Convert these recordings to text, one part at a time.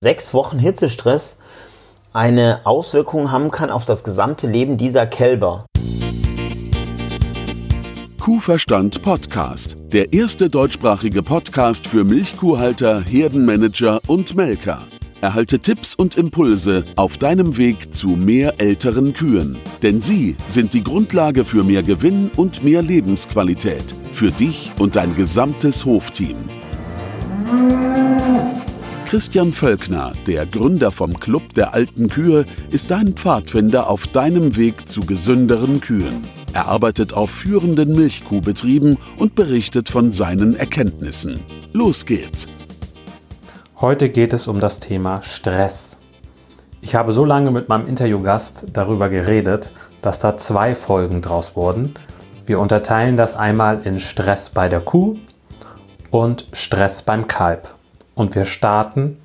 sechs Wochen Hitzestress eine Auswirkung haben kann auf das gesamte Leben dieser Kälber. Kuhverstand Podcast, der erste deutschsprachige Podcast für Milchkuhhalter, Herdenmanager und Melker. Erhalte Tipps und Impulse auf deinem Weg zu mehr älteren Kühen. Denn sie sind die Grundlage für mehr Gewinn und mehr Lebensqualität. Für dich und dein gesamtes Hofteam. Christian Völkner, der Gründer vom Club der alten Kühe, ist dein Pfadfinder auf deinem Weg zu gesünderen Kühen. Er arbeitet auf führenden Milchkuhbetrieben und berichtet von seinen Erkenntnissen. Los geht's! Heute geht es um das Thema Stress. Ich habe so lange mit meinem Interviewgast darüber geredet, dass da zwei Folgen draus wurden. Wir unterteilen das einmal in Stress bei der Kuh und Stress beim Kalb und wir starten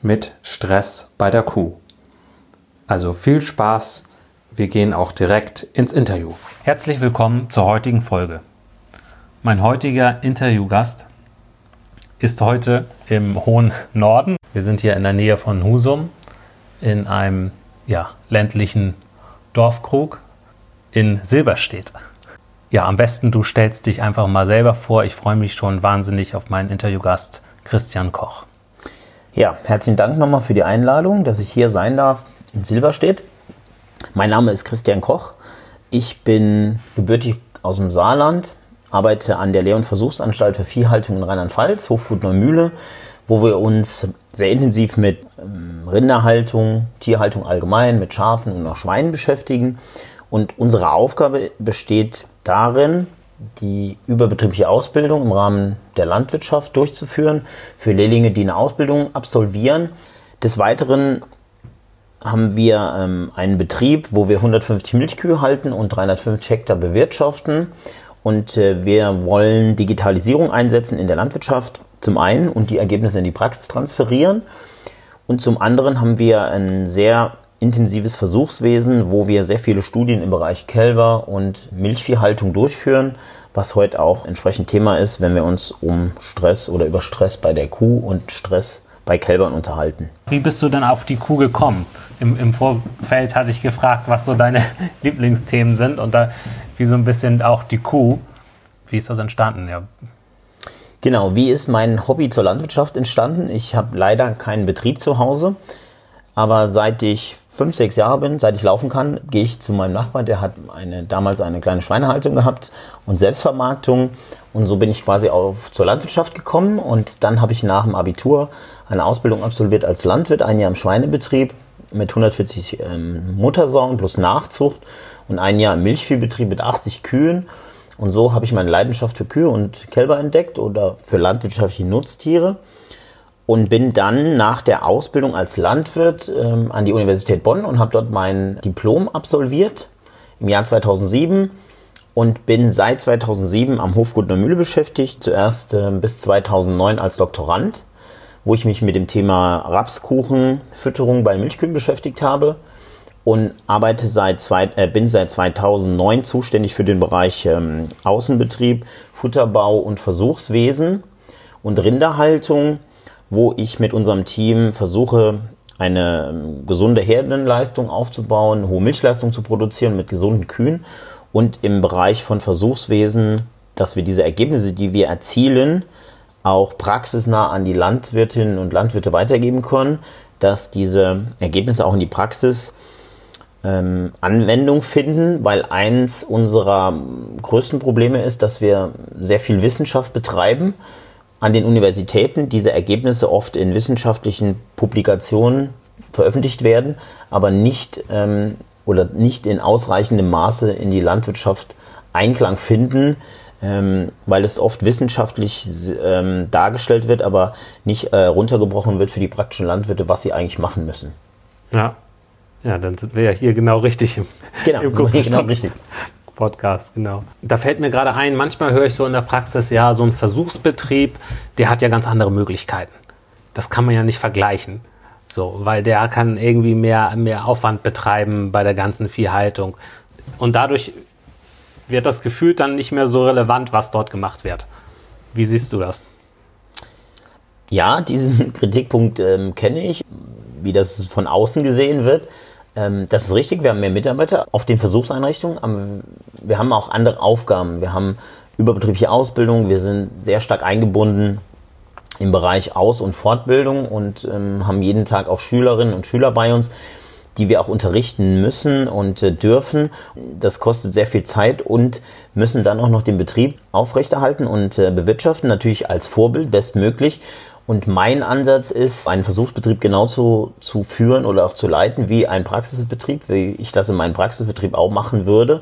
mit Stress bei der Kuh. Also viel Spaß, wir gehen auch direkt ins Interview. Herzlich willkommen zur heutigen Folge. Mein heutiger Interviewgast ist heute im hohen Norden. Wir sind hier in der Nähe von Husum in einem ja, ländlichen Dorfkrug in Silberstedt. Ja, am besten du stellst dich einfach mal selber vor. Ich freue mich schon wahnsinnig auf meinen Interviewgast Christian Koch. Ja, herzlichen Dank nochmal für die Einladung, dass ich hier sein darf in Silberstedt. Mein Name ist Christian Koch. Ich bin gebürtig aus dem Saarland, arbeite an der Lehr- und Versuchsanstalt für Viehhaltung in Rheinland-Pfalz, Hofgut Neumühle, wo wir uns sehr intensiv mit ähm, Rinderhaltung, Tierhaltung allgemein, mit Schafen und auch Schweinen beschäftigen. Und unsere Aufgabe besteht darin, die überbetriebliche Ausbildung im Rahmen der Landwirtschaft durchzuführen für Lehrlinge, die eine Ausbildung absolvieren. Des Weiteren haben wir ähm, einen Betrieb, wo wir 150 Milchkühe halten und 350 Hektar bewirtschaften. Und äh, wir wollen Digitalisierung einsetzen in der Landwirtschaft zum einen und die Ergebnisse in die Praxis transferieren. Und zum anderen haben wir ein sehr intensives Versuchswesen, wo wir sehr viele Studien im Bereich Kälber und Milchviehhaltung durchführen, was heute auch entsprechend Thema ist, wenn wir uns um Stress oder über Stress bei der Kuh und Stress bei Kälbern unterhalten. Wie bist du denn auf die Kuh gekommen? Im, Im, Vorfeld hatte ich gefragt, was so deine Lieblingsthemen sind und da wie so ein bisschen auch die Kuh. Wie ist das entstanden? Ja. Genau, wie ist mein Hobby zur Landwirtschaft entstanden? Ich habe leider keinen Betrieb zu Hause, aber seit ich fünf, sechs Jahre bin, seit ich laufen kann, gehe ich zu meinem Nachbarn, der hat eine, damals eine kleine Schweinehaltung gehabt und Selbstvermarktung. Und so bin ich quasi auf, zur Landwirtschaft gekommen. Und dann habe ich nach dem Abitur eine Ausbildung absolviert als Landwirt, ein Jahr im Schweinebetrieb mit 140 ähm, Muttersauen plus Nachzucht und ein Jahr im Milchviehbetrieb mit 80 Kühen. Und so habe ich meine Leidenschaft für Kühe und Kälber entdeckt oder für landwirtschaftliche Nutztiere und bin dann nach der Ausbildung als Landwirt ähm, an die Universität Bonn und habe dort mein Diplom absolviert im Jahr 2007 und bin seit 2007 am Hofgut Neumühle beschäftigt, zuerst äh, bis 2009 als Doktorand, wo ich mich mit dem Thema Rapskuchenfütterung bei Milchkühen beschäftigt habe und arbeite seit zwei, äh, bin seit 2009 zuständig für den Bereich ähm, Außenbetrieb, Futterbau und Versuchswesen und Rinderhaltung wo ich mit unserem Team versuche, eine ähm, gesunde Herdenleistung aufzubauen, hohe Milchleistung zu produzieren mit gesunden Kühen und im Bereich von Versuchswesen, dass wir diese Ergebnisse, die wir erzielen, auch praxisnah an die Landwirtinnen und Landwirte weitergeben können, dass diese Ergebnisse auch in die Praxis ähm, Anwendung finden, weil eins unserer größten Probleme ist, dass wir sehr viel Wissenschaft betreiben, an den Universitäten diese Ergebnisse oft in wissenschaftlichen Publikationen veröffentlicht werden, aber nicht ähm, oder nicht in ausreichendem Maße in die Landwirtschaft Einklang finden, ähm, weil es oft wissenschaftlich ähm, dargestellt wird, aber nicht äh, runtergebrochen wird für die praktischen Landwirte, was sie eigentlich machen müssen. Ja, ja, dann sind wir ja hier genau richtig im, genau, im genau richtig. Podcast, genau. Da fällt mir gerade ein, manchmal höre ich so in der Praxis, ja, so ein Versuchsbetrieb, der hat ja ganz andere Möglichkeiten. Das kann man ja nicht vergleichen. So, weil der kann irgendwie mehr, mehr Aufwand betreiben bei der ganzen Viehhaltung. Und dadurch wird das gefühlt dann nicht mehr so relevant, was dort gemacht wird. Wie siehst du das? Ja, diesen Kritikpunkt ähm, kenne ich, wie das von außen gesehen wird. Ähm, das ist richtig, wir haben mehr Mitarbeiter auf den Versuchseinrichtungen. Wir haben auch andere Aufgaben. Wir haben überbetriebliche Ausbildung, wir sind sehr stark eingebunden im Bereich Aus- und Fortbildung und ähm, haben jeden Tag auch Schülerinnen und Schüler bei uns, die wir auch unterrichten müssen und äh, dürfen. Das kostet sehr viel Zeit und müssen dann auch noch den Betrieb aufrechterhalten und äh, bewirtschaften, natürlich als Vorbild bestmöglich. Und mein Ansatz ist, einen Versuchsbetrieb genauso zu führen oder auch zu leiten wie ein Praxisbetrieb, wie ich das in meinem Praxisbetrieb auch machen würde.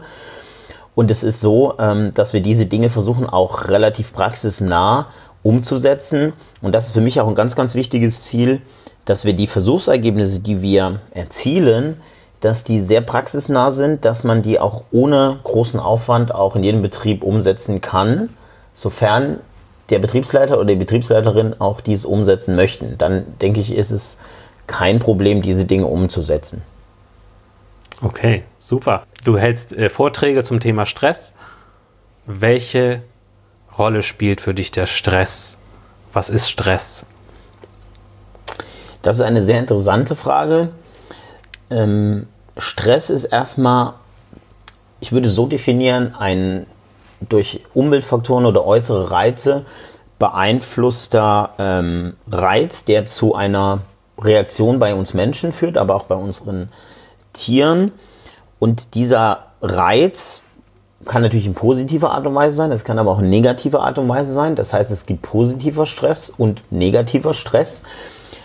Und es ist so, ähm, dass wir diese Dinge versuchen auch relativ praxisnah umzusetzen. Und das ist für mich auch ein ganz, ganz wichtiges Ziel, dass wir die Versuchsergebnisse, die wir erzielen, dass die sehr praxisnah sind, dass man die auch ohne großen Aufwand auch in jedem Betrieb umsetzen kann, sofern der Betriebsleiter oder die Betriebsleiterin auch dies umsetzen möchten, dann denke ich, ist es kein Problem, diese Dinge umzusetzen. Okay, super. Du hältst äh, Vorträge zum Thema Stress. Welche Rolle spielt für dich der Stress? Was ist Stress? Das ist eine sehr interessante Frage. Ähm, Stress ist erstmal, ich würde so definieren, ein durch Umweltfaktoren oder äußere Reize beeinflusster ähm, Reiz, der zu einer Reaktion bei uns Menschen führt, aber auch bei unseren Tieren. Und dieser Reiz kann natürlich in positiver Art und Weise sein, es kann aber auch in negativer Art und Weise sein. Das heißt, es gibt positiver Stress und negativer Stress.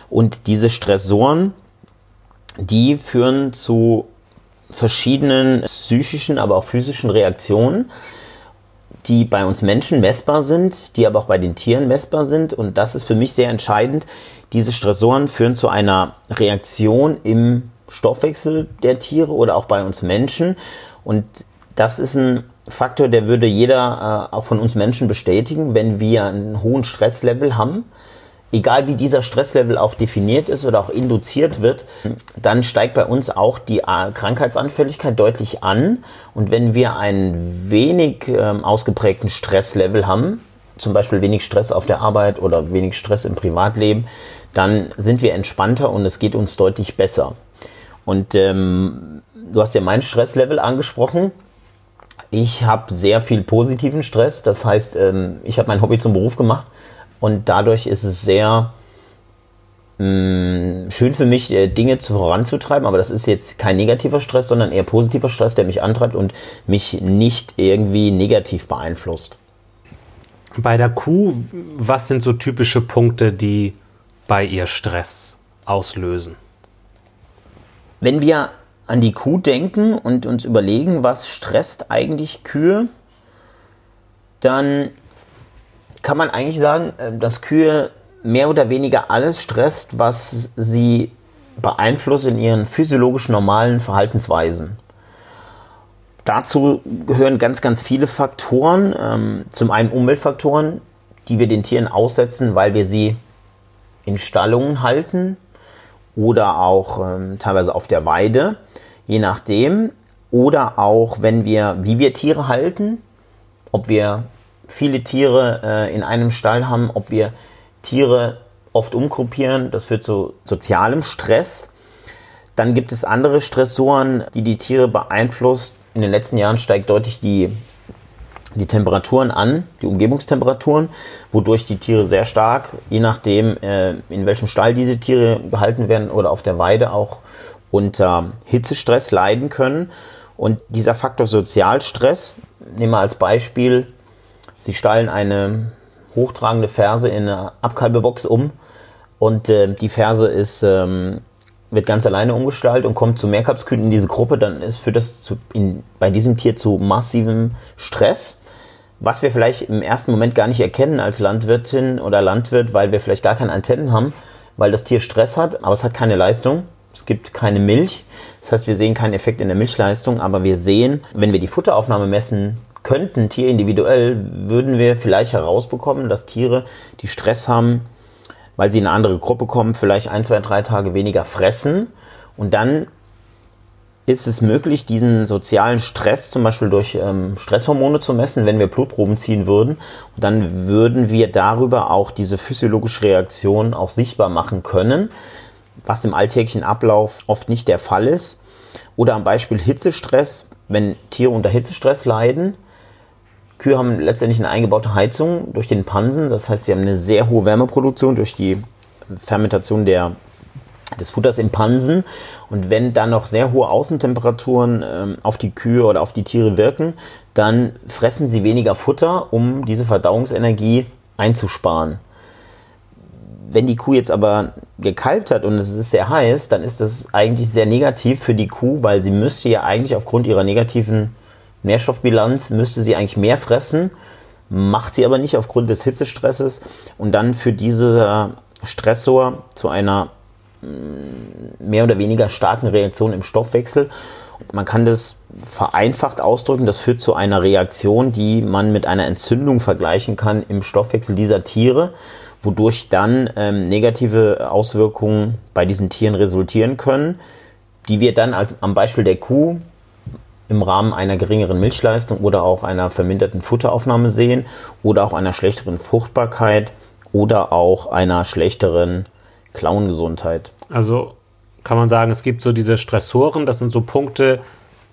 Und diese Stressoren, die führen zu verschiedenen psychischen, aber auch physischen Reaktionen die bei uns Menschen messbar sind, die aber auch bei den Tieren messbar sind. Und das ist für mich sehr entscheidend. Diese Stressoren führen zu einer Reaktion im Stoffwechsel der Tiere oder auch bei uns Menschen. Und das ist ein Faktor, der würde jeder äh, auch von uns Menschen bestätigen, wenn wir einen hohen Stresslevel haben egal wie dieser Stresslevel auch definiert ist oder auch induziert wird, dann steigt bei uns auch die äh, Krankheitsanfälligkeit deutlich an. Und wenn wir einen wenig ähm, ausgeprägten Stresslevel haben, zum Beispiel wenig Stress auf der Arbeit oder wenig Stress im Privatleben, dann sind wir entspannter und es geht uns deutlich besser. Und ähm, du hast ja mein Stresslevel angesprochen. Ich habe sehr viel positiven Stress. Das heißt, ähm, ich habe mein Hobby zum Beruf gemacht und dadurch ist es sehr mh, mm, schön für mich, äh, Dinge zu voranzutreiben, aber das ist jetzt kein negativer Stress, sondern eher positiver Stress, der mich antreibt und mich nicht irgendwie negativ beeinflusst. Bei der Kuh, was sind so typische Punkte, die bei ihr Stress auslösen? Wenn wir an die Kuh denken und uns überlegen, was stresst eigentlich Kühe, dann kann man eigentlich sagen, äh, dass Kühe mehr oder weniger alles stresst, was sie beeinflusst in ihren physiologisch normalen Verhaltensweisen. Dazu gehören ganz, ganz viele Faktoren. Ähm, zum einen Umweltfaktoren, die wir den Tieren aussetzen, weil wir sie in Stallungen halten oder auch ähm, teilweise auf der Weide, je nachdem. Oder auch, wenn wir, wie wir Tiere halten, ob wir viele Tiere äh, in einem Stall haben, ob wir Tiere oft umgruppieren, das führt zu sozialem Stress. Dann gibt es andere Stressoren, die die Tiere beeinflusst. In den letzten Jahren steigt deutlich die, die Temperaturen an, die Umgebungstemperaturen, wodurch die Tiere sehr stark, je nachdem, äh, in welchem Stall diese Tiere gehalten werden oder auf der Weide auch unter Hitzestress leiden können. Und dieser Faktor Sozialstress, nehmen wir als Beispiel Sie stallen eine hochtragende Ferse in eine Abkalbebox um. Und äh, die Ferse ist, ähm, wird ganz alleine umgestaltet und kommt zu Mehrkapskühen in diese Gruppe, dann ist für das zu, in, bei diesem Tier zu massivem Stress, was wir vielleicht im ersten Moment gar nicht erkennen als Landwirtin oder Landwirt, weil wir vielleicht gar keine Antennen haben, weil das Tier Stress hat, aber es hat keine Leistung. Es gibt keine Milch. Das heißt, wir sehen keinen Effekt in der Milchleistung, aber wir sehen, wenn wir die Futteraufnahme messen, könnten tierindividuell, würden wir vielleicht herausbekommen, dass Tiere, die Stress haben, weil sie in eine andere Gruppe kommen, vielleicht ein, zwei, drei Tage weniger fressen. Und dann ist es möglich, diesen sozialen Stress zum Beispiel durch ähm, Stresshormone zu messen, wenn wir Blutproben ziehen würden. Und dann würden wir darüber auch diese physiologische Reaktion auch sichtbar machen können, was im alltäglichen Ablauf oft nicht der Fall ist. Oder am Beispiel Hitzestress, wenn Tiere unter Hitzestress leiden. Kühe haben letztendlich eine eingebaute Heizung durch den Pansen, das heißt, sie haben eine sehr hohe Wärmeproduktion durch die Fermentation der des Futters im Pansen. Und wenn dann noch sehr hohe Außentemperaturen ähm, auf die Kühe oder auf die Tiere wirken, dann fressen sie weniger Futter, um diese Verdauungsenergie einzusparen. Wenn die Kuh jetzt aber gekalbt hat und es ist sehr heiß, dann ist das eigentlich sehr negativ für die Kuh, weil sie müsste ja eigentlich aufgrund ihrer negativen Nährstoffbilanz, müsste sie eigentlich mehr fressen, macht sie aber nicht aufgrund des Hitzestresses und dann für diese Stressor zu einer mehr oder weniger starken Reaktionen im Stoffwechsel. Man kann das vereinfacht ausdrücken, das führt zu einer Reaktion, die man mit einer Entzündung vergleichen kann im Stoffwechsel dieser Tiere, wodurch dann ähm, negative Auswirkungen bei diesen Tieren resultieren können, die wir dann als, am Beispiel der Kuh im Rahmen einer geringeren Milchleistung oder auch einer verminderten Futteraufnahme sehen oder auch einer schlechteren Fruchtbarkeit oder auch einer schlechteren Klauengesundheit. Also kann man sagen, es gibt so diese Stressoren, das sind so Punkte,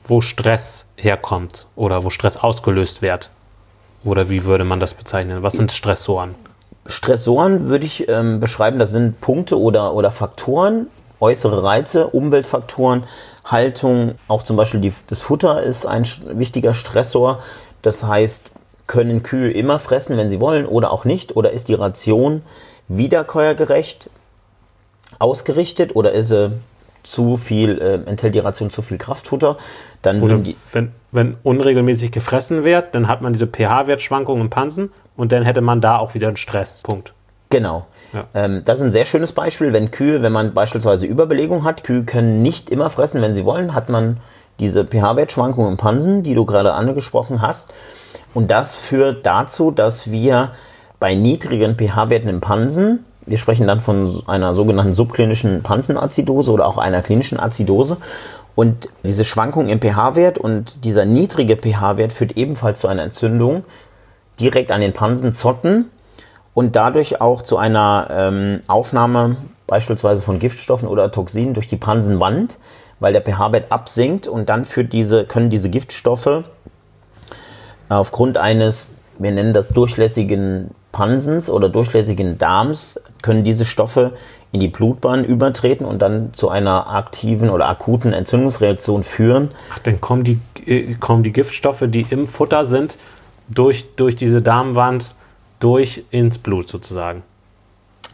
wo Stress herkommt oder wo Stress ausgelöst wird. Oder wie würde man das bezeichnen? Was sind Stressoren? Stressoren würde ich ähm, beschreiben, das sind Punkte oder, oder Faktoren, äußere Reize, Umweltfaktoren, Haltung, auch zum Beispiel die, das Futter ist ein wichtiger Stressor. Das heißt, können Kühe immer fressen, wenn sie wollen oder auch nicht? Oder ist die Ration wiederkäuergerecht? ausgerichtet oder ist sie zu viel, äh, enthält die Ration zu viel Kraftfutter, dann oder die, wenn, wenn unregelmäßig gefressen wird, dann hat man diese pH-Wertschwankungen im Pansen und dann hätte man da auch wieder einen Stresspunkt. Genau. Ähm, das ist ein sehr schönes Beispiel, wenn Kühe, wenn man beispielsweise Überbelegung hat, Kühe können nicht immer fressen, wenn sie wollen, hat man diese pH-Wertschwankungen im Pansen, die du gerade angesprochen hast. Und das führt dazu, dass wir bei niedrigen pH-Werten im Pansen wir sprechen dann von einer sogenannten subklinischen Pansenazidose oder auch einer klinischen Azidose. Und diese Schwankung im pH-Wert und dieser niedrige pH-Wert führt ebenfalls zu einer Entzündung direkt an den Pansenzotten und dadurch auch zu einer ähm, Aufnahme beispielsweise von Giftstoffen oder Toxinen durch die Pansenwand, weil der pH-Wert absinkt und dann führt diese, können diese Giftstoffe aufgrund eines, wir nennen das durchlässigen Pansens oder durchlässigen Darms können diese Stoffe in die Blutbahn übertreten und dann zu einer aktiven oder akuten Entzündungsreaktion führen. Ach, dann kommen die, äh, kommen die Giftstoffe, die im Futter sind, durch, durch diese Darmwand durch ins Blut sozusagen.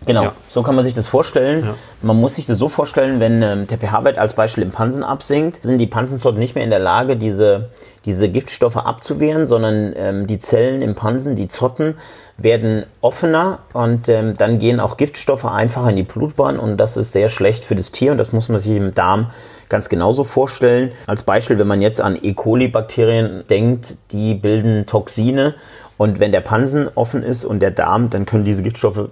Genau, ja. so kann man sich das vorstellen. Ja. Man muss sich das so vorstellen, wenn ähm, der pH-Wert als Beispiel im Pansen absinkt, sind die Pansenzotten nicht mehr in der Lage, diese, diese Giftstoffe abzuwehren, sondern ähm, die Zellen im Pansen, die Zotten, werden offener und ähm, dann gehen auch Giftstoffe einfacher in die Blutbahn und das ist sehr schlecht für das Tier und das muss man sich im Darm ganz genauso vorstellen. Als Beispiel, wenn man jetzt an E. coli-Bakterien denkt, die bilden Toxine und wenn der Pansen offen ist und der Darm, dann können diese Giftstoffe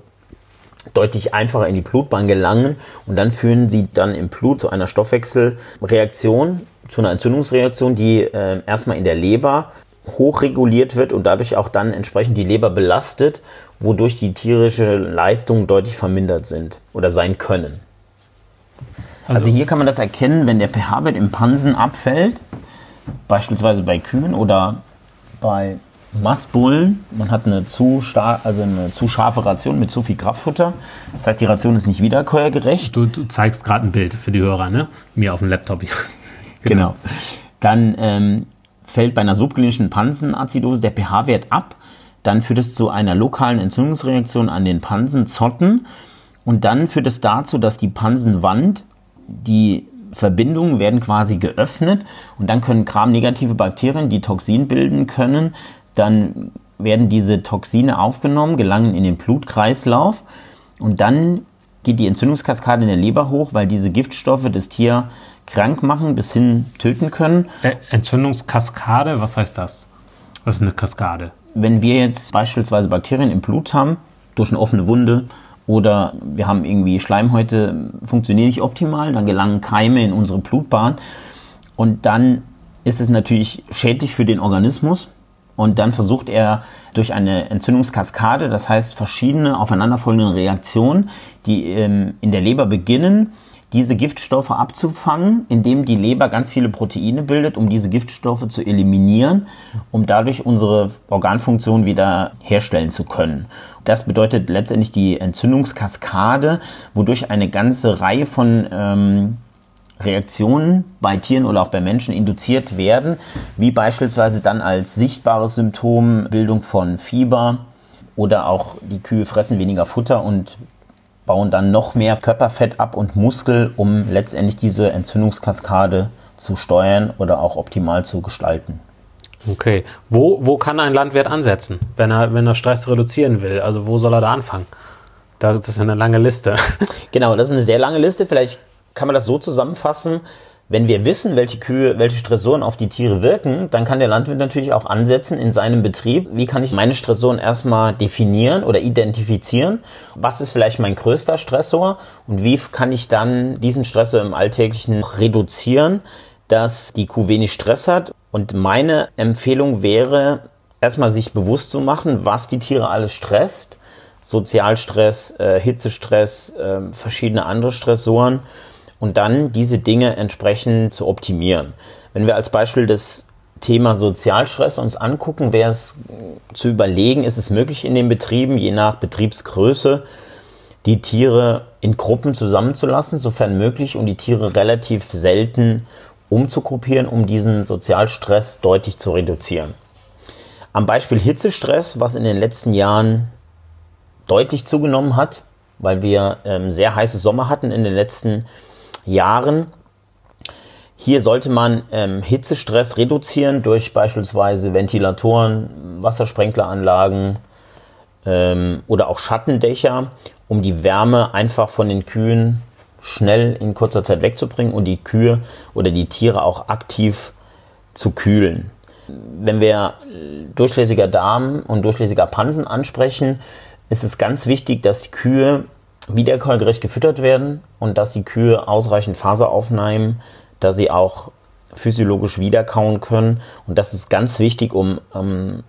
deutlich einfacher in die Blutbahn gelangen und dann führen sie dann im Blut zu einer Stoffwechselreaktion, zu einer Entzündungsreaktion, die äh, erstmal in der Leber hochreguliert wird und dadurch auch dann entsprechend die Leber belastet, wodurch die tierische Leistungen deutlich vermindert sind oder sein können. Also, also hier kann man das erkennen, wenn der pH-Wert im Pansen abfällt, beispielsweise bei Kühen oder bei Mastbullen. Man hat eine zu, also eine zu scharfe Ration mit zu viel Kraftfutter. Das heißt, die Ration ist nicht wiederkäuergerecht. Du, du zeigst gerade ein Bild für die Hörer, ne? Mir auf dem Laptop. genau. genau. Dann ähm, fällt bei einer subklinischen Pansenazidose der pH-Wert ab. Dann führt es zu einer lokalen Entzündungsreaktion an den Pansenzotten. Und dann führt es dazu, dass die Pansenwand, die Verbindungen werden quasi geöffnet und dann können gramnegative Bakterien, die Toxin bilden können, dann werden diese Toxine aufgenommen, gelangen in den Blutkreislauf und dann geht die Entzündungskaskade in der Leber hoch, weil diese Giftstoffe das Tier krank machen bis hin töten können. Entzündungskaskade, was heißt das? Was ist eine Kaskade? Wenn wir jetzt beispielsweise Bakterien im Blut haben, durch eine offene Wunde oder wir haben irgendwie Schleimhäute, funktionieren nicht optimal, dann gelangen Keime in unsere Blutbahn Und dann ist es natürlich schädlich für den Organismus. Und dann versucht er durch eine Entzündungskaskade, das heißt verschiedene aufeinanderfolgende Reaktionen, die ähm, in der Leber beginnen, diese Giftstoffe abzufangen, indem die Leber ganz viele Proteine bildet, um diese Giftstoffe zu eliminieren, um dadurch unsere Organfunktion wieder herstellen zu können. Das bedeutet letztendlich die Entzündungskaskade, wodurch eine ganze Reihe von ähm, Reaktionen bei Tieren oder auch bei Menschen induziert werden, wie beispielsweise dann als sichtbares Symptom Bildung von Fieber oder auch die Kühe fressen weniger Futter und bauen dann noch mehr Körperfett ab und Muskel, um letztendlich diese Entzündungskaskade zu steuern oder auch optimal zu gestalten. Okay. Wo, wo kann ein Landwirt ansetzen, wenn er, wenn er Stress reduzieren will? Also wo soll er da anfangen? Das ist eine lange Liste. Genau, das ist eine sehr lange Liste. Vielleicht kann man das so zusammenfassen. Wenn wir wissen, welche Kühe, welche Stressoren auf die Tiere wirken, dann kann der Landwirt natürlich auch ansetzen in seinem Betrieb. Wie kann ich meine Stressoren erstmal definieren oder identifizieren? Was ist vielleicht mein größter Stressor? Und wie kann ich dann diesen Stressor im Alltäglichen reduzieren, dass die Kuh wenig Stress hat? Und meine Empfehlung wäre, erstmal sich bewusst zu machen, was die Tiere alles stresst. Sozialstress, äh, Hitzestress, äh, verschiedene andere Stressoren und dann diese Dinge entsprechend zu optimieren. Wenn wir als Beispiel das Thema Sozialstress uns angucken, wäre es zu überlegen, ist es möglich in den Betrieben, je nach Betriebsgröße, die Tiere in Gruppen zusammenzulassen, sofern möglich, und die Tiere relativ selten umzugruppieren, um diesen Sozialstress deutlich zu reduzieren. Am Beispiel Hitzestress, was in den letzten Jahren deutlich zugenommen hat, weil wir ähm, sehr heiße Sommer hatten in den letzten Jahren, Jahren. Hier sollte man ähm, Hitzestress reduzieren durch beispielsweise Ventilatoren, Wassersprenkleranlagen ähm, oder auch Schattendächer, um die Wärme einfach von den Kühen schnell in kurzer Zeit wegzubringen und die Kühe oder die Tiere auch aktiv zu kühlen. Wenn wir durchlässiger Darm und durchlässiger Pansen ansprechen, ist es ganz wichtig, dass die Kühe wiederkäugerecht gefüttert werden und dass die Kühe ausreichend Faser aufnehmen, dass sie auch physiologisch wiederkauen können. Und das ist ganz wichtig, um ähm,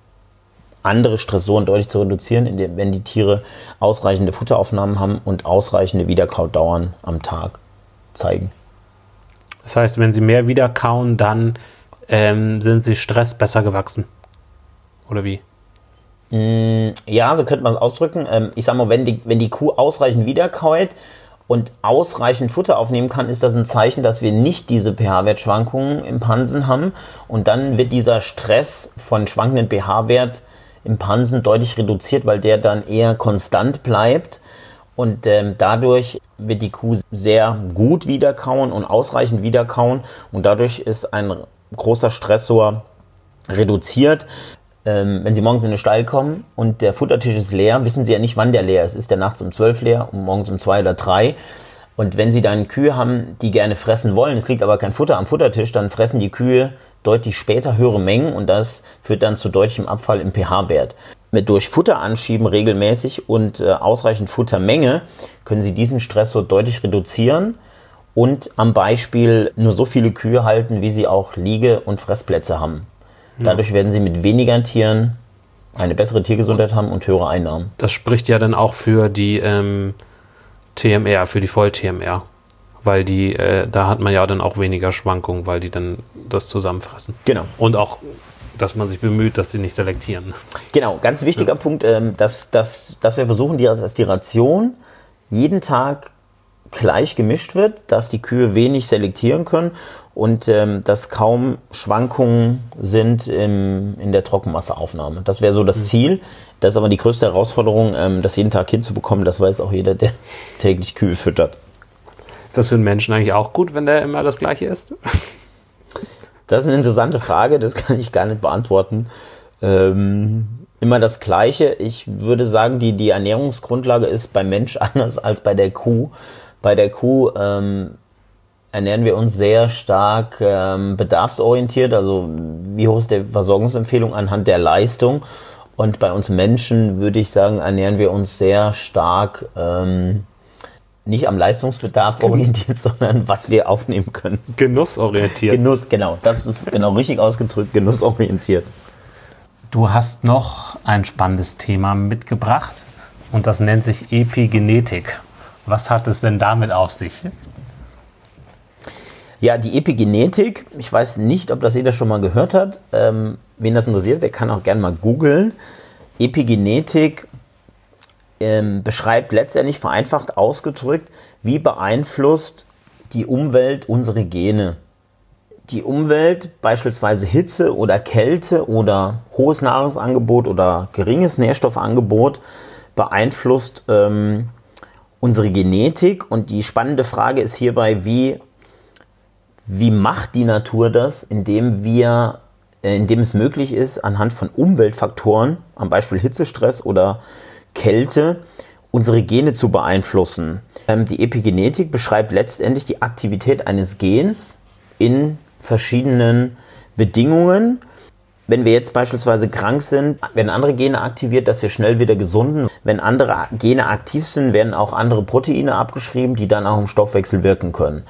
andere Stressoren deutlich zu reduzieren, indem, wenn die Tiere ausreichende Futteraufnahmen haben und ausreichende Wiederkaudauern am Tag zeigen. Das heißt, wenn sie mehr wiederkauen, dann ähm, sind sie Stress besser gewachsen. Oder wie? Mm, ja, so könnte man es ausdrücken. Ähm, ich sag mal, wenn die, wenn die Kuh ausreichend wiederkäut und ausreichend Futter aufnehmen kann, ist das ein Zeichen, dass wir nicht diese pH-Wertschwankungen im Pansen haben. Und dann wird dieser Stress von schwankenden pH-Wert im Pansen deutlich reduziert, weil der dann eher konstant bleibt. Und ähm, dadurch wird die Kuh sehr gut wiederkauen und ausreichend wiederkauen. Und dadurch ist ein großer Stressor reduziert ähm, wenn Sie morgens in den Stall kommen und der Futtertisch ist leer, wissen Sie ja nicht, wann der leer ist. Ist der nachts um zwölf leer und morgens um zwei oder drei? Und wenn Sie dann Kühe haben, die gerne fressen wollen, es liegt aber kein Futter am Futtertisch, dann fressen die Kühe deutlich später höhere Mengen und das führt dann zu deutlichem Abfall im pH-Wert. Mit durch Futter anschieben regelmäßig und äh, ausreichend Futtermenge können Sie diesen Stressor deutlich reduzieren und am Beispiel nur so viele Kühe halten, wie sie auch Liege- und Fressplätze haben. Dadurch werden sie mit weniger Tieren eine bessere Tiergesundheit haben und höhere Einnahmen. Das spricht ja dann auch für die ähm, TMR, für die Voll-TMR. Weil die, äh, da hat man ja dann auch weniger Schwankungen, weil die dann das zusammenfressen. Genau. Und auch, dass man sich bemüht, dass sie nicht selektieren. Genau, ganz wichtiger ja. Punkt, ähm, dass, dass, dass wir versuchen, die, dass die Ration jeden Tag gleich gemischt wird, dass die Kühe wenig selektieren können und ähm, dass kaum Schwankungen sind im, in der Trockenmasseaufnahme. Das wäre so das mhm. Ziel. Das ist aber die größte Herausforderung, ähm, das jeden Tag hinzubekommen. Das weiß auch jeder, der täglich Kühe füttert. Ist das für einen Menschen eigentlich auch gut, wenn der immer das Gleiche isst? Das ist eine interessante Frage, das kann ich gar nicht beantworten. Ähm, immer das Gleiche. Ich würde sagen, die, die Ernährungsgrundlage ist beim Mensch anders als bei der Kuh. Bei der Kuh ähm, ernähren wir uns sehr stark ähm, bedarfsorientiert, also wie hoch ist die Versorgungsempfehlung anhand der Leistung. Und bei uns Menschen würde ich sagen, ernähren wir uns sehr stark ähm, nicht am Leistungsbedarf orientiert, sondern was wir aufnehmen können. Genussorientiert. Genuss, genau. Das ist genau richtig ausgedrückt, genussorientiert. Du hast noch ein spannendes Thema mitgebracht und das nennt sich Epigenetik. Was hat es denn damit auf sich? Ja, die Epigenetik, ich weiß nicht, ob das jeder schon mal gehört hat. Ähm, wen das interessiert, der kann auch gerne mal googeln. Epigenetik ähm, beschreibt letztendlich vereinfacht ausgedrückt, wie beeinflusst die Umwelt unsere Gene. Die Umwelt, beispielsweise Hitze oder Kälte oder hohes Nahrungsangebot oder geringes Nährstoffangebot, beeinflusst ähm, unsere Genetik. Und die spannende Frage ist hierbei, wie, wie macht die Natur das, indem wir äh, indem es möglich ist, anhand von Umweltfaktoren, am Beispiel Hitzestress oder Kälte unsere Gene zu beeinflussen. Ähm, die Epigenetik beschreibt letztendlich die Aktivität eines Gens in verschiedenen Bedingungen. Wenn wir jetzt beispielsweise krank sind, werden andere Gene aktiviert, dass wir schnell wieder gesunden. Wenn andere Gene aktiv sind, werden auch andere Proteine abgeschrieben, die dann auch im Stoffwechsel wirken können.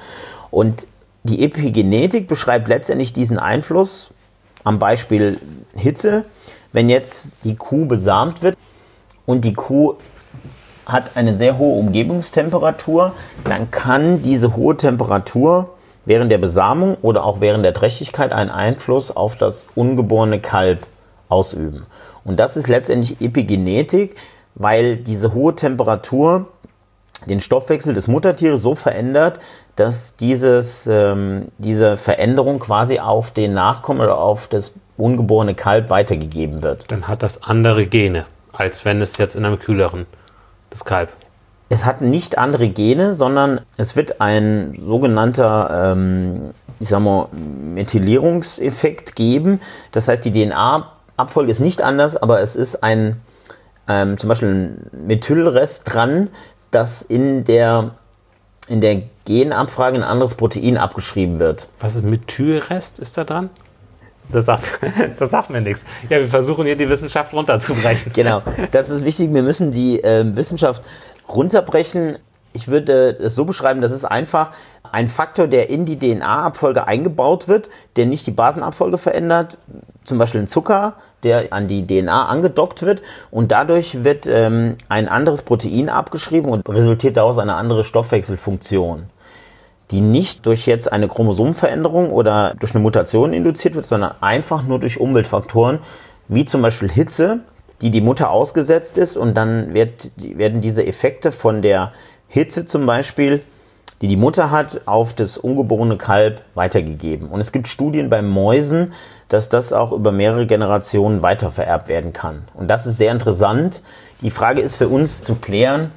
Und die Epigenetik beschreibt letztendlich diesen Einfluss am Beispiel Hitze. Wenn jetzt die Kuh besamt wird, und die Kuh hat eine sehr hohe Umgebungstemperatur, dann kann diese hohe Temperatur während der Besamung oder auch während der Trächtigkeit einen Einfluss auf das ungeborene Kalb ausüben. Und das ist letztendlich Epigenetik, weil diese hohe Temperatur den Stoffwechsel des Muttertieres so verändert, dass dieses, ähm, diese Veränderung quasi auf den Nachkommen oder auf das ungeborene Kalb weitergegeben wird. Dann hat das andere Gene als wenn es jetzt in einem kühleren, das Kalb. Es hat nicht andere Gene, sondern es wird ein sogenannter, ähm, ich sag mal, Methylierungseffekt geben. Das heißt, die DNA-Abfolge ist nicht anders, aber es ist ein, ähm, zum Beispiel ein Methylrest dran, das in der, in der Genabfrage ein anderes Protein abgeschrieben wird. Was ist Methylrest? Ist da dran? Das sagt, das sagt mir nichts. Ja, wir versuchen hier die Wissenschaft runterzubrechen. Genau, das ist wichtig. Wir müssen die äh, Wissenschaft runterbrechen. Ich würde es so beschreiben, das ist einfach ein Faktor, der in die DNA-Abfolge eingebaut wird, der nicht die Basenabfolge verändert, zum Beispiel ein Zucker, der an die DNA angedockt wird. Und dadurch wird ähm, ein anderes Protein abgeschrieben und resultiert daraus eine andere Stoffwechselfunktion die nicht durch jetzt eine Chromosomenveränderung oder durch eine Mutation induziert wird, sondern einfach nur durch Umweltfaktoren, wie zum Beispiel Hitze, die die Mutter ausgesetzt ist. Und dann wird, werden diese Effekte von der Hitze zum Beispiel, die die Mutter hat, auf das ungeborene Kalb weitergegeben. Und es gibt Studien bei Mäusen, dass das auch über mehrere Generationen weitervererbt werden kann. Und das ist sehr interessant. Die Frage ist für uns zu klären,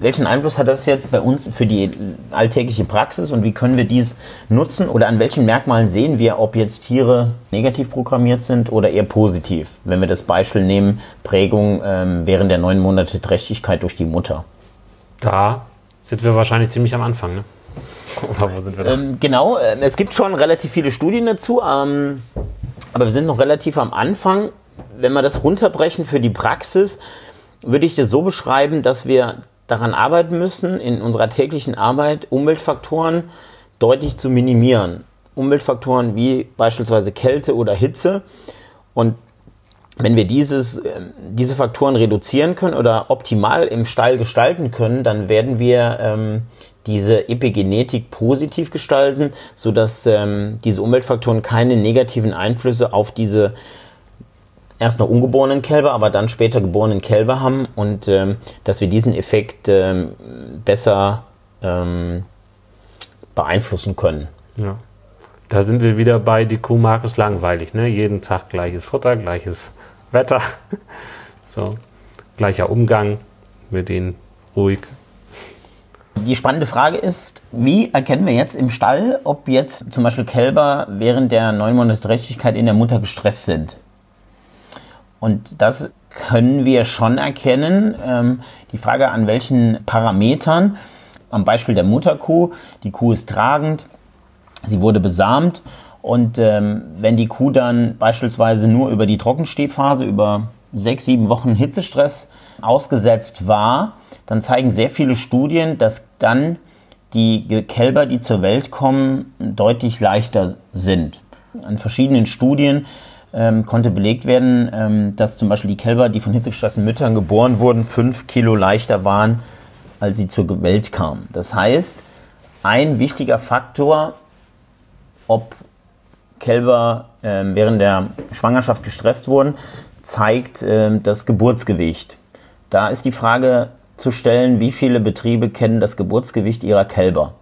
welchen Einfluss hat das jetzt bei uns für die alltägliche Praxis und wie können wir dies nutzen oder an welchen Merkmalen sehen wir, ob jetzt Tiere negativ programmiert sind oder eher positiv? Wenn wir das Beispiel nehmen, Prägung ähm, während der neun Monate Trächtigkeit durch die Mutter. Da sind wir wahrscheinlich ziemlich am Anfang, ne? Oder wo sind wir da? Ähm, genau, äh, es gibt schon relativ viele Studien dazu, ähm, aber wir sind noch relativ am Anfang. Wenn wir das runterbrechen für die Praxis, würde ich das so beschreiben, dass wir daran arbeiten müssen, in unserer täglichen Arbeit Umweltfaktoren deutlich zu minimieren. Umweltfaktoren wie beispielsweise Kälte oder Hitze. Und wenn wir dieses, ähm, diese Faktoren reduzieren können oder optimal im Stall gestalten können, dann werden wir ähm, diese Epigenetik positiv gestalten, sodass ähm, diese Umweltfaktoren keine negativen Einflüsse auf diese erst noch ungeborenen Kälber, aber dann später geborenen Kälber haben und ähm, dass wir diesen Effekt ähm, besser ähm, beeinflussen können. Ja. Da sind wir wieder bei, die Kuh mag es langweilig. Ne? Jeden Tag gleiches Futter, gleiches Wetter, so, gleicher Umgang mit ihnen, ruhig. Die spannende Frage ist, wie erkennen wir jetzt im Stall, ob jetzt zum Beispiel Kälber während der neun Monate Trächtigkeit in der Mutter gestresst sind? Und das können wir schon erkennen. Ähm, die Frage, an welchen Parametern, am Beispiel der Mutterkuh, die Kuh ist tragend, sie wurde besamt und ähm, wenn die Kuh dann beispielsweise nur über die Trockenstehphase, über sechs, sieben Wochen Hitzestress ausgesetzt war, dann zeigen sehr viele Studien, dass dann die Kälber, die zur Welt kommen, deutlich leichter sind. An verschiedenen Studien ähm, konnte belegt werden, ähm, dass zum Beispiel die Kälber, die von hitzegestressten Müttern geboren wurden, fünf Kilo leichter waren, als sie zur Welt kamen. Das heißt, ein wichtiger Faktor, ob Kälber äh, während der Schwangerschaft gestresst wurden, zeigt äh, das Geburtsgewicht. Da ist die Frage zu stellen, wie viele Betriebe kennen das Geburtsgewicht ihrer Kälber.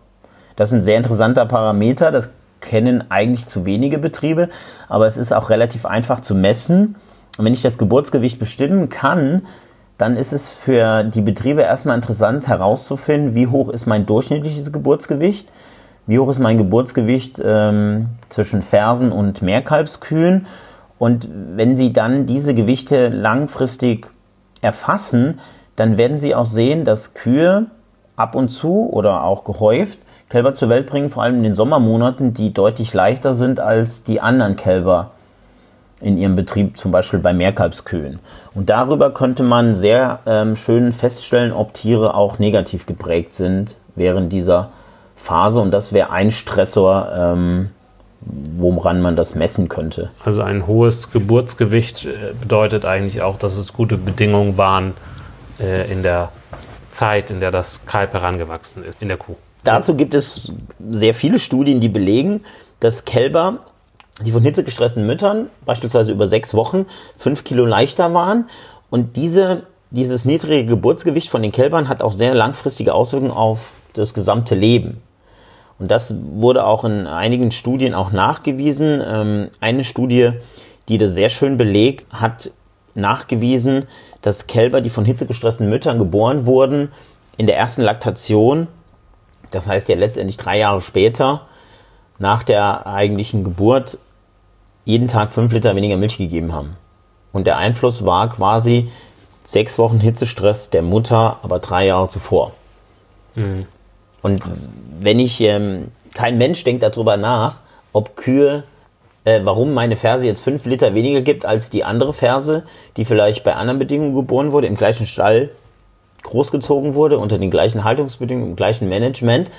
Das ist ein sehr interessanter Parameter, das kennen eigentlich zu wenige Betriebe, aber es ist auch relativ einfach zu messen. Und wenn ich das Geburtsgewicht bestimmen kann, dann ist es für die Betriebe erstmal interessant herauszufinden, wie hoch ist mein durchschnittliches Geburtsgewicht, wie hoch ist mein Geburtsgewicht ähm, zwischen Fersen und Mehrkalbskühen. Und wenn Sie dann diese Gewichte langfristig erfassen, dann werden Sie auch sehen, dass Kühe ab und zu oder auch gehäuft Kälber zur Welt bringen, vor allem in den Sommermonaten, die deutlich leichter sind als die anderen Kälber in ihrem Betrieb, zum Beispiel bei Mehrkalbskühen. Und darüber könnte man sehr ähm, schön feststellen, ob Tiere auch negativ geprägt sind während dieser Phase. Und das wäre ein Stressor, ähm, woran man das messen könnte. Also ein hohes Geburtsgewicht äh, bedeutet eigentlich auch, dass es gute Bedingungen waren äh, in der Zeit, in der das Kalb herangewachsen ist, in der Kuh. Dazu gibt es sehr viele Studien, die belegen, dass Kälber die von Hitze gestressten Müttern beispielsweise über sechs Wochen fünf Kilo leichter waren. Und diese, dieses niedrige Geburtsgewicht von den Kälbern hat auch sehr langfristige Auswirkungen auf das gesamte Leben. Und das wurde auch in einigen Studien auch nachgewiesen. Ähm, eine Studie, die das sehr schön belegt, hat nachgewiesen, dass Kälber, die von Hitze gestressten Müttern geboren wurden, in der ersten Laktation, das heißt ja letztendlich drei Jahre später, nach der eigentlichen Geburt jeden Tag fünf Liter weniger Milch gegeben haben. Und der Einfluss war quasi sechs Wochen Hitzestress der Mutter, aber drei Jahre zuvor. Mhm. Und Krass. wenn ich, ähm, kein Mensch denkt darüber nach, ob Kühe, äh, warum meine Ferse jetzt fünf Liter weniger gibt als die andere Ferse, die vielleicht bei anderen Bedingungen geboren wurde, im gleichen Stall großgezogen wurde, unter den gleichen Haltungsbedingungen, im gleichen Management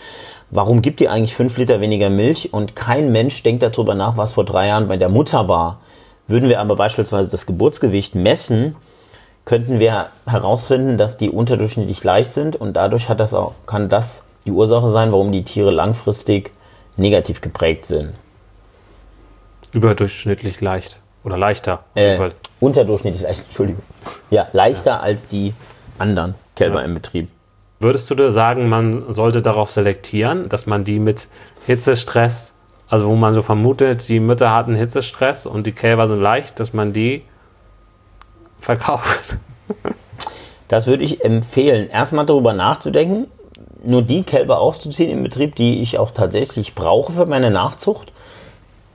warum gibt ihr eigentlich fünf Liter weniger Milch und kein Mensch denkt darüber nach, was vor drei Jahren bei der Mutter war. Würden wir aber beispielsweise das Geburtsgewicht messen, könnten wir herausfinden, dass die unterdurchschnittlich leicht sind und dadurch hat das auch, kann das die Ursache sein, warum die Tiere langfristig negativ geprägt sind. Überdurchschnittlich leicht oder leichter. Äh, unterdurchschnittlich leicht, Entschuldigung. Ja, leichter ja. als die anderen Kälber ja. im Betrieb. Würdest du dir sagen, man sollte darauf selektieren, dass man die mit Hitzestress, also wo man so vermutet, die Mütter hatten Hitzestress und die Kälber sind leicht, dass man die verkauft? Das würde ich empfehlen, erstmal darüber nachzudenken, nur die Kälber aufzuziehen im Betrieb, die ich auch tatsächlich brauche für meine Nachzucht.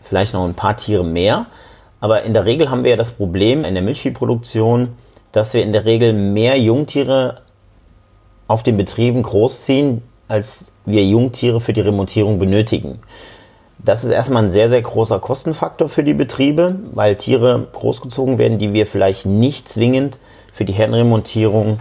Vielleicht noch ein paar Tiere mehr. Aber in der Regel haben wir ja das Problem in der Milchviehproduktion, dass wir in der Regel mehr Jungtiere auf den Betrieben großziehen, als wir Jungtiere für die Remontierung benötigen. Das ist erstmal ein sehr, sehr großer Kostenfaktor für die Betriebe, weil Tiere großgezogen werden, die wir vielleicht nicht zwingend für die Herdenremontierung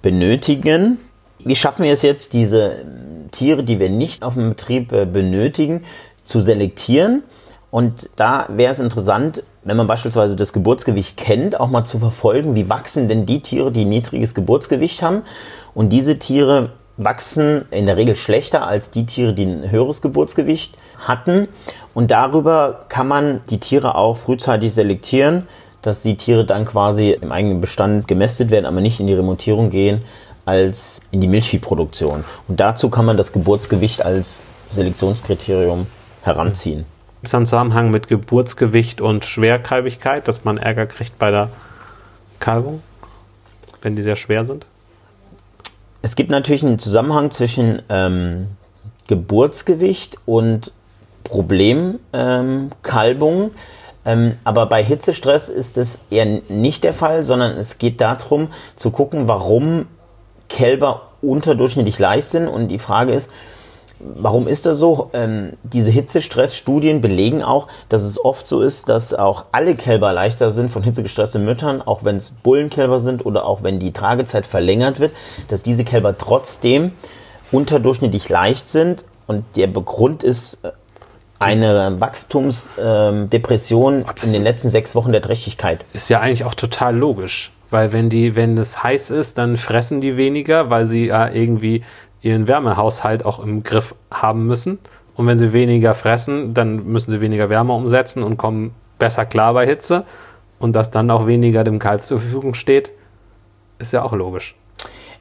benötigen. Wie schaffen wir es jetzt, diese Tiere, die wir nicht auf dem Betrieb äh, benötigen, zu selektieren? Und da wäre es interessant, wenn man beispielsweise das Geburtsgewicht kennt, auch mal zu verfolgen, wie wachsen denn die Tiere, die niedriges Geburtsgewicht haben und diese Tiere wachsen in der Regel schlechter als die Tiere, die ein höheres Geburtsgewicht hatten. Und darüber kann man die Tiere auch frühzeitig selektieren, dass die Tiere dann quasi im eigenen Bestand gemästet werden, aber nicht in die Remontierung gehen als in die Milchviehproduktion. Und dazu kann man das Geburtsgewicht als Selektionskriterium heranziehen. Gibt es einen Zusammenhang mit Geburtsgewicht und Schwerkalbigkeit, dass man Ärger kriegt bei der Kalbung, wenn die sehr schwer sind? Es gibt natürlich einen Zusammenhang zwischen ähm, Geburtsgewicht und Problemkalbung. Ähm, ähm, aber bei Hitzestress ist es eher nicht der Fall, sondern es geht darum zu gucken, warum Kälber unterdurchschnittlich leicht sind. Und die Frage ist, Warum ist das so? Ähm, diese Hitzestressstudien belegen auch, dass es oft so ist, dass auch alle Kälber leichter sind von hitzegestressten Müttern, auch wenn es Bullenkälber sind oder auch wenn die Tragezeit verlängert wird, dass diese Kälber trotzdem unterdurchschnittlich leicht sind. Und der Grund ist äh, eine Wachstumsdepression ähm, in den letzten sechs Wochen der Trächtigkeit. Ist ja eigentlich auch total logisch. Weil wenn die, wenn es heiß ist, dann fressen die weniger, weil sie ja irgendwie ihren Wärmehaushalt auch im Griff haben müssen. Und wenn sie weniger fressen, dann müssen sie weniger Wärme umsetzen und kommen besser klar bei Hitze. Und dass dann auch weniger dem Kalb zur Verfügung steht, ist ja auch logisch.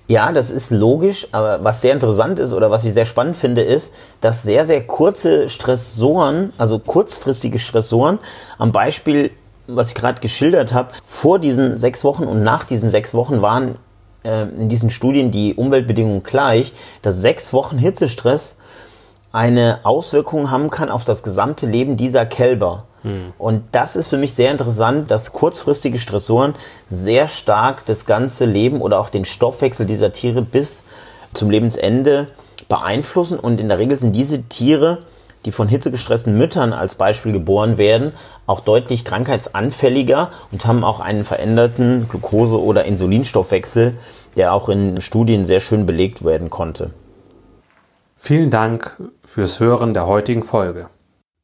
Ja, das ist logisch, aber was sehr interessant ist oder was ich sehr spannend finde, ist, dass sehr, sehr kurze Stressoren, also kurzfristige Stressoren, am Beispiel, was ich gerade geschildert habe, vor diesen sechs Wochen und nach diesen sechs Wochen waren äh, in diesen Studien die Umweltbedingungen gleich, dass sechs Wochen Hitzestress eine Auswirkung haben kann auf das gesamte Leben dieser Kälber. Hm. Und das ist für mich sehr interessant, dass kurzfristige Stressoren sehr stark das ganze Leben oder auch den Stoffwechsel dieser Tiere bis zum Lebensende beeinflussen. Und in der Regel sind diese Tiere, die von hitzegestressten Müttern als Beispiel geboren werden, auch deutlich krankheitsanfälliger und haben auch einen veränderten Glucose- oder Insulinstoffwechsel, der auch in Studien sehr schön belegt werden konnte. Vielen Dank fürs Hören der heutigen Folge.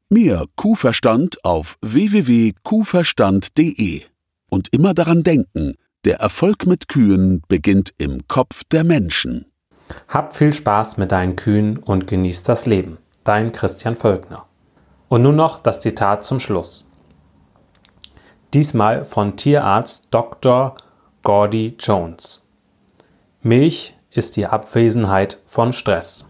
Mehr Kuhverstand auf www.kuhverstand.de. Und immer daran denken, der Erfolg mit Kühen beginnt im Kopf der Menschen. Hab viel Spaß mit deinen Kühen und genieß das Leben. Dein Christian Völkner. Und nun noch das Zitat zum Schluss. Diesmal von Tierarzt Dr. Gordy Jones. Milch ist die Abwesenheit von Stress.